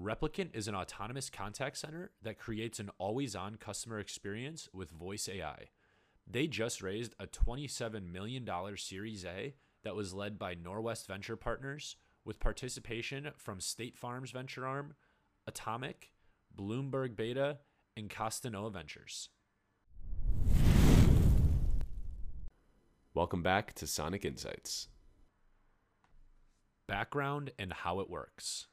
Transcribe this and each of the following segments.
Replicant is an autonomous contact center that creates an always on customer experience with voice AI. They just raised a $27 million Series A that was led by Norwest Venture Partners with participation from State Farm's venture arm, Atomic, Bloomberg Beta, and Costanoa Ventures. Welcome back to Sonic Insights. Background and how it works.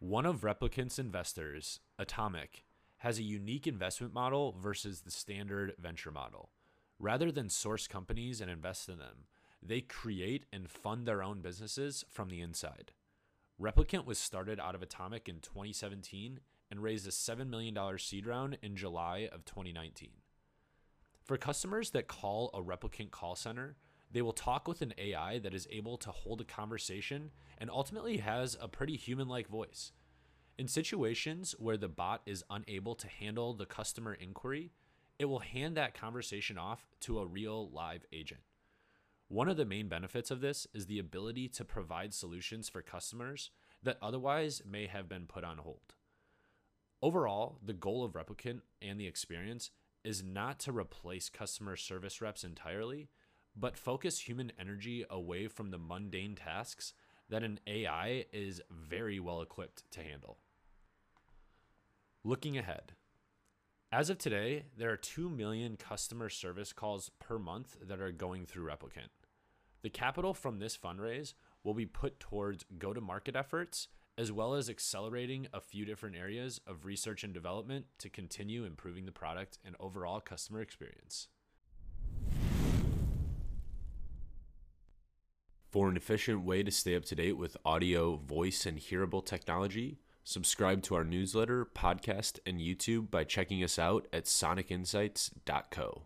One of Replicant's investors, Atomic, has a unique investment model versus the standard venture model. Rather than source companies and invest in them, they create and fund their own businesses from the inside. Replicant was started out of Atomic in 2017 and raised a $7 million seed round in July of 2019. For customers that call a replicant call center, they will talk with an AI that is able to hold a conversation and ultimately has a pretty human like voice. In situations where the bot is unable to handle the customer inquiry, it will hand that conversation off to a real live agent. One of the main benefits of this is the ability to provide solutions for customers that otherwise may have been put on hold. Overall, the goal of Replicant and the experience is not to replace customer service reps entirely, but focus human energy away from the mundane tasks that an AI is very well equipped to handle. Looking ahead, as of today, there are 2 million customer service calls per month that are going through Replicant. The capital from this fundraise will be put towards go to market efforts as well as accelerating a few different areas of research and development to continue improving the product and overall customer experience. For an efficient way to stay up to date with audio, voice, and hearable technology, subscribe to our newsletter, podcast, and YouTube by checking us out at sonicinsights.co.